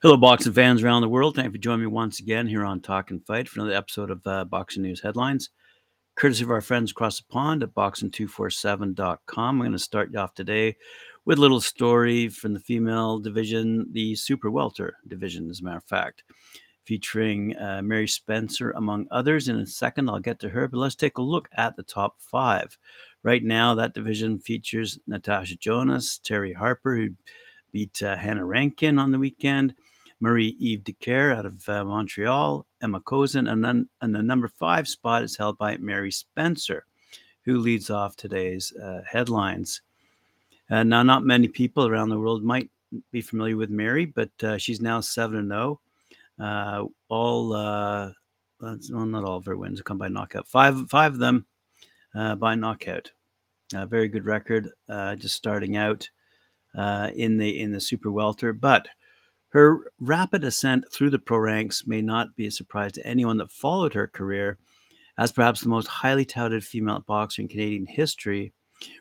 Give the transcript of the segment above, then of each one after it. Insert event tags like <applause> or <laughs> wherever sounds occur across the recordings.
Hello, boxing fans around the world. Thank you for joining me once again here on Talk and Fight for another episode of uh, Boxing News Headlines, courtesy of our friends across the pond at boxing247.com. I'm going to start you off today with a little story from the female division, the Super Welter division, as a matter of fact, featuring uh, Mary Spencer, among others. In a second, I'll get to her, but let's take a look at the top five. Right now, that division features Natasha Jonas, Terri Harper, who beat uh, Hannah Rankin on the weekend. Marie Eve Dicaire out of uh, Montreal, Emma Kozin, and then and the number five spot is held by Mary Spencer, who leads off today's uh, headlines. Uh, now, not many people around the world might be familiar with Mary, but uh, she's now seven and zero. Oh. Uh, all, uh, well, not all of her wins come by knockout. Five, five of them uh, by knockout. very good record. uh, just starting out uh, in the in the super welter, but her rapid ascent through the pro ranks may not be a surprise to anyone that followed her career as perhaps the most highly touted female boxer in Canadian history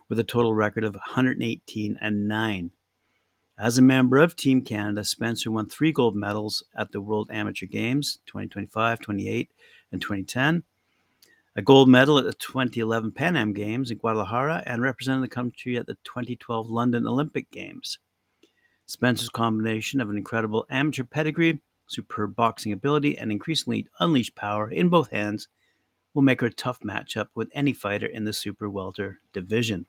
with a total record of 118 and 9. As a member of Team Canada, Spencer won three gold medals at the World Amateur Games 2025, 28, and 2010, a gold medal at the 2011 Pan Am Games in Guadalajara, and represented the country at the 2012 London Olympic Games. Spencer's combination of an incredible amateur pedigree, superb boxing ability, and increasingly unleashed power in both hands will make her a tough matchup with any fighter in the super welter division.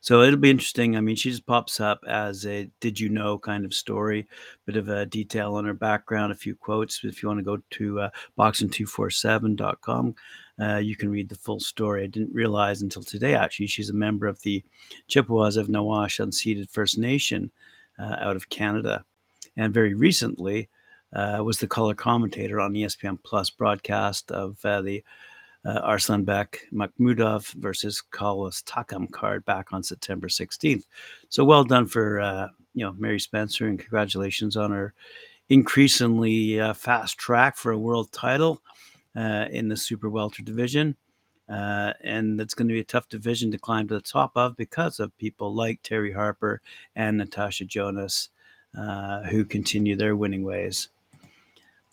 So it'll be interesting. I mean, she just pops up as a did you know kind of story, bit of a detail on her background, a few quotes. If you want to go to uh, boxing247.com, uh, you can read the full story. I didn't realize until today, actually, she's a member of the Chippewas of Nawash Unceded First Nation uh, out of Canada. And very recently uh, was the color commentator on the ESPN Plus broadcast of uh, the uh, Arslanbek Makhmudov versus Carlos Takam card back on September 16th. So well done for uh, you know Mary Spencer and congratulations on her increasingly uh, fast track for a world title uh, in the super welter division. Uh, and it's going to be a tough division to climb to the top of because of people like Terri Harper and Natasha Jonas, uh, who continue their winning ways.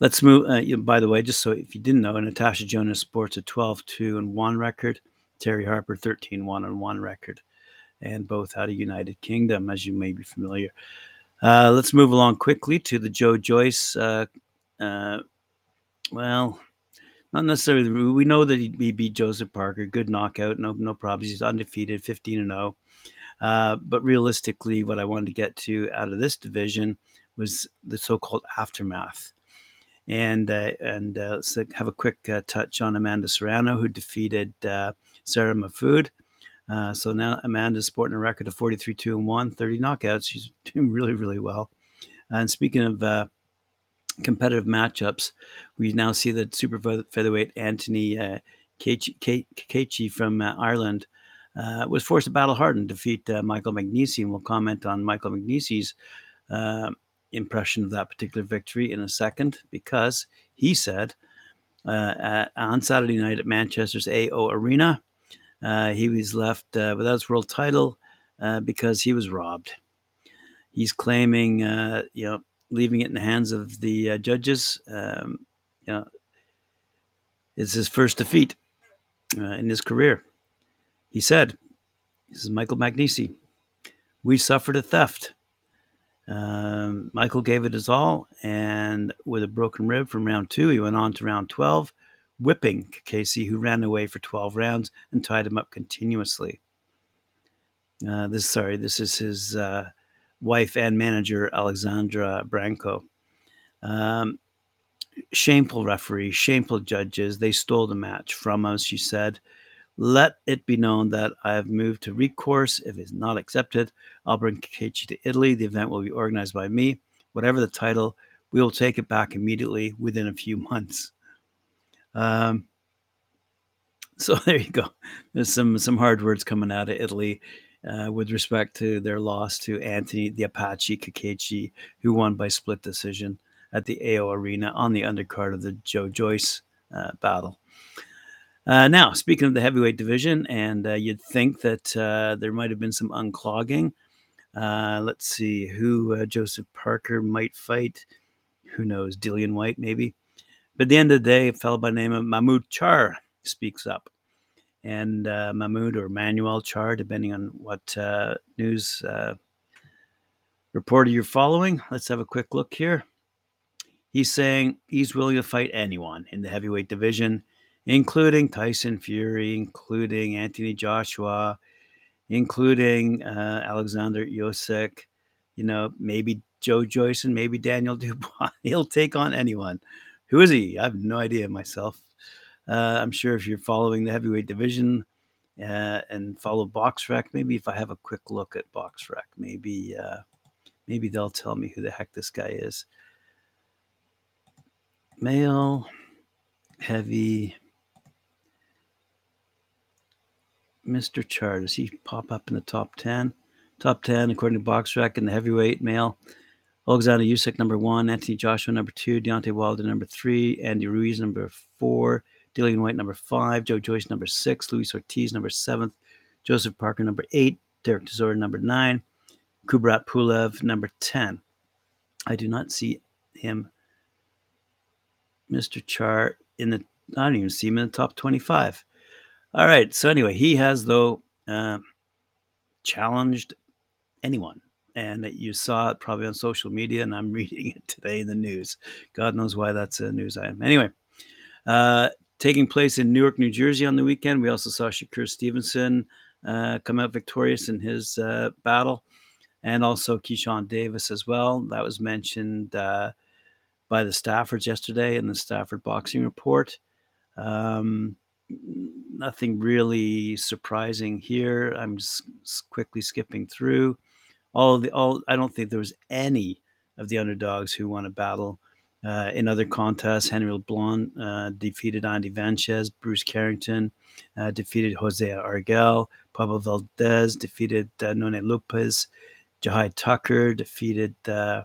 Let's move. Uh, by the way, just so if you didn't know, Natasha Jonas sports a 12 2 and 1 record, Terri Harper 13 1 and 1 record, and both out of United Kingdom, as you may be familiar. Uh, let's move along quickly to the Joe Joyce. Uh, uh well, not necessarily. We know that he beat Joseph Parker, good knockout, no no problems. He's undefeated, 15 and 0. Uh, but realistically, what I wanted to get to out of this division was the so-called aftermath and uh, and uh, let's have a quick uh, touch on Amanda Serrano, who defeated uh, Sarah Mahfoud. Uh, so now Amanda's sporting a record of 43 2 and 1, 30 knockouts. She's <laughs> doing really, really well. And speaking of uh, competitive matchups, we now see that super featherweight Anthony uh, from Ireland was forced to battle hard and defeat Michael Magnesi. And we'll comment on Michael Magnesi's impression of that particular victory in a second because he said uh, at, on Saturday night at Manchester's AO Arena, uh, he was left uh, without his world title uh, because he was robbed. He's claiming, uh, you know, leaving it in the hands of the judges. Um, you know, it's his first defeat in his career. He said, "This is Michael Magnesi. We suffered a theft." Um, Michael gave it his all, and with a broken rib from round two, he went on to round 12, whipping Casey, who ran away for 12 rounds and tied him up continuously. Uh, this, sorry, this is his uh, wife and manager, Alexandra Branco. Um, shameful referee, shameful judges. They stole the match from us, she said. Let it be known that I have moved to recourse. If it's not accepted, I'll bring Cacace to Italy. The event will be organized by me. Whatever the title, we will take it back immediately within a few <laughs> months. Um, so <laughs> there you go. There's some some hard words coming out of Italy uh, with respect to their loss to Anthony the Apache Cacace, who won by split decision at the AO Arena on the undercard of the Joe Joyce uh, battle. Uh, now, speaking of the heavyweight division, and uh, you'd think that uh, there might have been some unclogging. Uh, let's see who uh, Joseph Parker might fight. Who knows? Dillian Whyte, maybe. But at the end of the day, a fellow by the name of Mahmoud Charr speaks up. And uh, Mahmoud or Manuel Charr, depending on what news reporter you're following. Let's have a quick look here. He's saying he's willing to fight anyone in the heavyweight division including Tyson Fury, including Anthony Joshua, including uh, Alexander Usyk, you know, maybe Joe Joyce and maybe Daniel <laughs> Dubois. He'll take on anyone. Who is he? I have no idea myself. Uh, I'm sure if you're following the heavyweight division uh, and follow BoxRec, maybe if I have a quick look at BoxRec, maybe uh, maybe they'll tell me who the heck this guy is. Male heavy Mr. Charr, does he pop up in the top 10? Top 10, according to BoxRec, in the heavyweight male. Alexander Usyk, number one. Anthony Joshua, number two. Deontay Wilder, number three. Andy Ruiz, number four. Dillian Whyte, number five. Joe Joyce, number six. Luis Ortiz, number seventh. Joseph Parker, number eight. Derek Chisora, number nine. Kubrat Pulev, number 10. I do not see him, Mr. Charr, in the, I don't even see him in the top 25. All right. So anyway, he has though uh, challenged anyone, and you saw it probably on social media, and I'm <laughs> reading it today in the news. God knows why that's a news item. Anyway, uh, taking place in Newark, New Jersey on the weekend. We also saw Shakur Stevenson uh, come out victorious in his uh, battle, and also Keyshawn Davis as well. That was mentioned uh, by the Staffords yesterday in the Stafford Boxing Report. Um, nothing really surprising here. I'm just quickly skipping through all the all. I don't think there was any of the underdogs who won a battle. Uh, in other contests, Henry LeBlanc uh, defeated Andy Vanchez. Bruce Carrington uh, defeated Jose Argel. Pablo Valdez defeated uh, Nonny Lopez. Jahi Tucker defeated uh,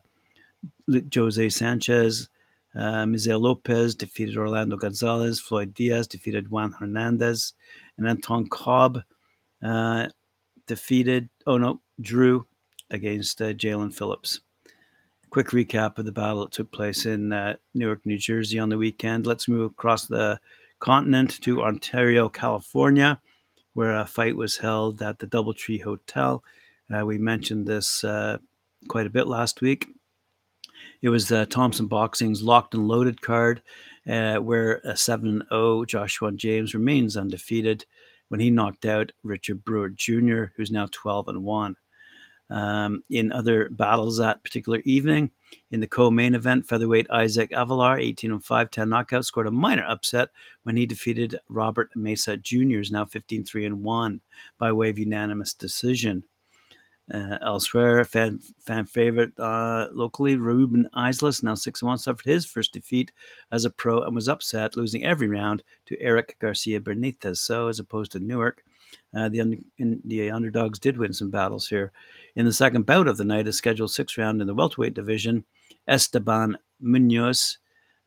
Jose Sanchez. Uh, Mizel Lopez defeated Orlando Gonzalez. Floyd Diaz defeated Juan Hernandez. And Anton Cobb uh, defeated, oh no, drew against uh, Jalen Phillips. Quick recap of the battle that took place in uh, Newark, New Jersey on the weekend. Let's move across the continent to Ontario, California, where a fight was held at the Doubletree Hotel. Uh, we mentioned this uh, quite a bit last week. It was uh, Thompson Boxing's locked and loaded card, uh, where a 7 0 Joshua James remains undefeated when he knocked out Richard Brewer Jr., who's now 12 and 1. Um, in other battles that particular evening, in the co-main event, featherweight Isaac Avelar, 18 and 5, 10 knockout, scored a minor upset when he defeated Robert Mesa Jr., now 15 3 and 1 by way of unanimous decision. Uh, elsewhere, fan fan favorite uh, locally, Ruben Islas, now six and one, suffered his first defeat as a pro and was upset, losing every round to Eric Garcia Benitez. So, as opposed to Newark, uh, the, under, in, the underdogs did win some battles here. In the second bout of the night, a scheduled six round in the welterweight division, Esteban Munoz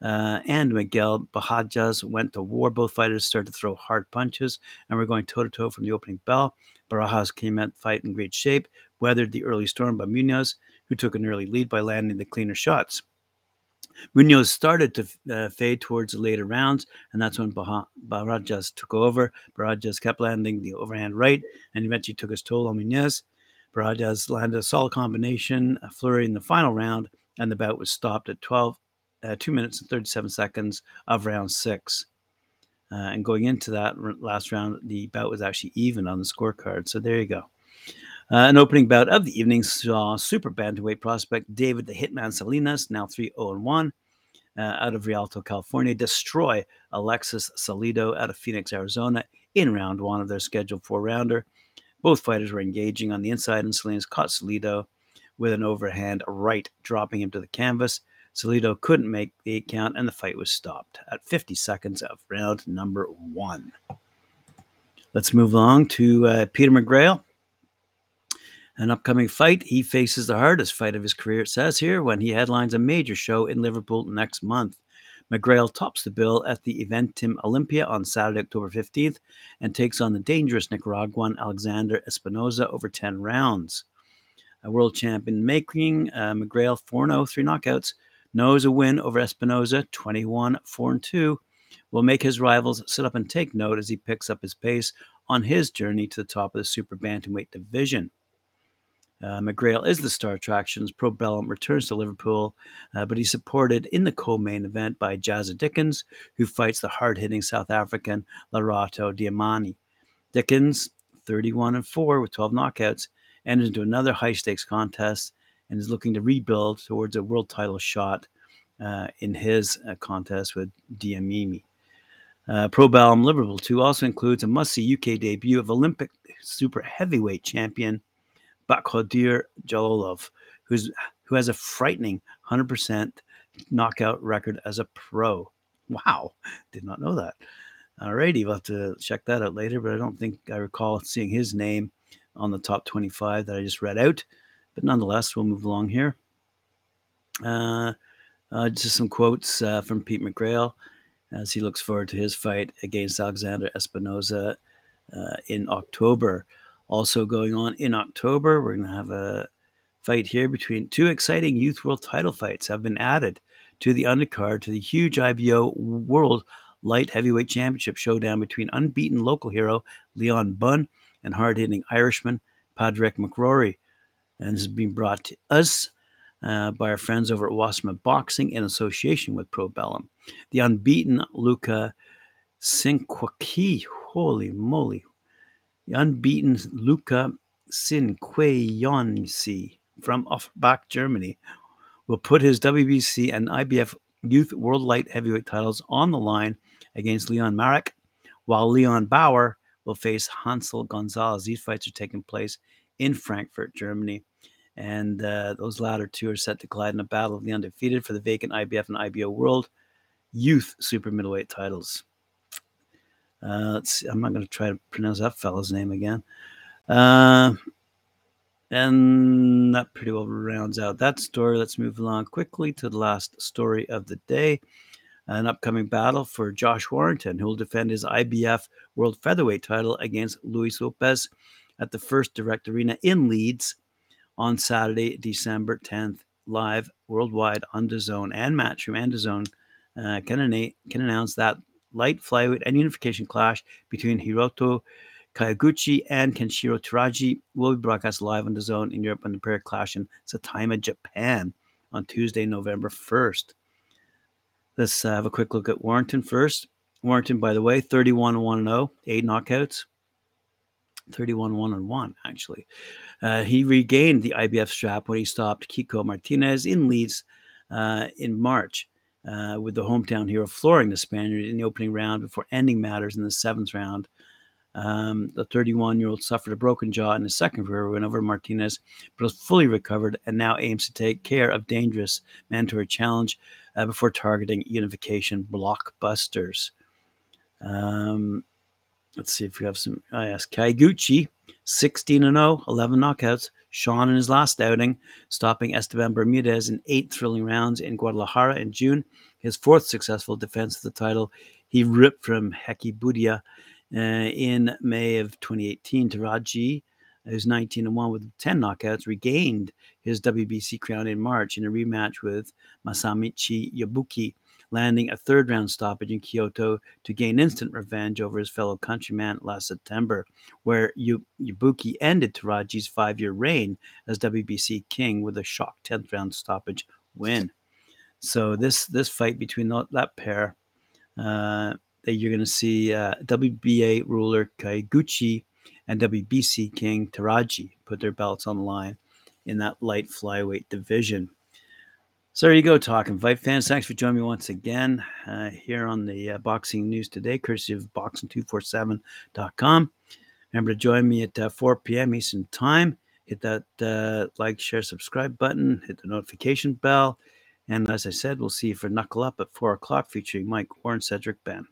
uh, and Miguel Barajas went to war. Both fighters started to throw hard punches and were going toe to toe from the opening bell. Barajas came out fight in great shape, weathered the early storm by Munoz, who took an early lead by landing the cleaner shots. Munoz started to uh, fade towards the later rounds, and that's when Barajas took over. Barajas kept landing the overhand right and eventually took his toll on Munoz. Barajas landed a solid combination, a flurry in the final round, and the bout was stopped at 12, uh, 2 minutes and 37 seconds of round six. Uh, and going into that last round, the bout was actually even on the scorecard. So there you go. Uh, an opening bout of the evening saw super bantamweight prospect David the Hitman Salinas, now 3 0 1, uh, out of Rialto, California, destroy Alexis Salido out of Phoenix, Arizona, in round one of their scheduled four rounder. Both fighters were engaging on the inside, and Salinas caught Salido with an overhand right, dropping him to the canvas. Salido couldn't make the eight count, and the fight was stopped at 50 seconds of round number one. Let's move along to uh, Peter McGrail an upcoming fight. He faces the hardest fight of his career, it says here, when he headlines a major show in Liverpool next month. McGrail tops the bill at the Eventim Olympia on Saturday, October 15th, and takes on the dangerous Nicaraguan Alexander Espinoza over 10 rounds. A world champion making uh, McGrail 4 0, three knockouts, knows a win over Espinoza 21 4 2 will make his rivals sit up and take note as he picks up his pace on his journey to the top of the super bantamweight division. Uh, McGrail is the star attractions. Probellum returns to Liverpool, uh, but he's supported in the co-main event by Jazza Dickens, who fights the hard-hitting South African Lerato Dlamini. Dickens, 31 and 4 with 12 knockouts, enters into another high-stakes contest and is looking to rebuild towards a world title shot uh, in his uh, contest with Dlamini. Uh, Probellum Liverpool 2 also includes a must-see UK debut of Olympic super heavyweight champion Bakhodir Jalolov, who's who has a frightening 100% knockout record as a pro. Wow, did not know that. Alrighty, we'll have to check that out later, but I don't think I recall seeing his name on the top 25 that I just read out. But nonetheless, we'll move along here. Uh, uh, just some quotes uh, from Pete McGrail as he looks forward to his fight against Alexander Espinoza uh, in October. Also going on in October, we're going to have a fight here between two exciting youth world title fights have been added to the undercard to the huge IBO World Light Heavyweight Championship showdown between unbeaten local hero Leon Bunn and hard-hitting Irishman Padraig McCrory. And this has been brought to us uh, by our friends over at Wasserman Boxing in association with Probellum. The unbeaten Luca Sinquaki, holy moly, the unbeaten Luca Sinqueyansi from Offenbach, Germany, will put his WBC and IBF Youth World Light Heavyweight titles on the line against Leon Marek, while Leon Bauer will face Hansel Gonzalez. These fights are taking place in Frankfurt, Germany. And uh, those latter two are set to collide in a battle of the undefeated for the vacant IBF and IBO World Youth Super Middleweight titles. Uh, let's see, I'm not going to try to pronounce that fellow's name again. Uh, and that pretty well rounds out that story. Let's move along quickly to the last story of the day. An upcoming battle for Josh Warrington, who will defend his IBF World Featherweight title against Luis Lopez at the First Direct Arena in Leeds on Saturday, December 10th, live worldwide on DAZN and Matchroom and DAZN. Uh, can, can announce that light flyweight and unification clash between Hiroto Kyoguchi and Kenshiro Teraji will be broadcast live on DAZN in Europe and the pair clash in Saitama, Japan on Tuesday, November 1st. Let's have a quick look at Warrington first. Warrington, by the way, 31 1 0, eight knockouts. 31 1 1, actually. Uh, he regained the IBF strap when he stopped Kiko Martinez in Leeds uh, in March uh, with the hometown hero flooring the Spaniard in the opening round before ending matters in the seventh round. Um, the 31 year old suffered a broken jaw in his second career win over Martinez, but was fully recovered and now aims to take care of dangerous mandatory challenge uh, before targeting unification blockbusters. Um, let's see if we have some. I asked Kyoguchi, 16 and 0, 11 knockouts. Sean in his last outing, stopping Esteban Bermudez in eight thrilling rounds in Guadalajara in June. His fourth successful defense of the title, he ripped from Hekkie Budler uh, in May of 2018. Teraji, who's 19 and 1 with 10 knockouts, regained his WBC crown in March in a rematch with Masamichi Yabuki landing a third round stoppage in Kyoto to gain instant revenge over his fellow countryman last September, where Yabuki ended Teraji's five year reign as WBC king with a shock 10th round stoppage win. So this this fight between that pair, uh, that you're going to see uh, WBA ruler Kyoguchi and WBC king Teraji put their belts on the line in that light flyweight division. So there you go, talking fight fans. Thanks for joining me once again uh, here on the uh, Boxing News Today, courtesy of boxing247.com. Remember to join me at uh, 4 p.m. Eastern Time. Hit that uh, like, share, subscribe button, hit the notification bell. And as I said, we'll see you for Knuckle Up at 4 o'clock featuring Mike Warren, Cedric Ben.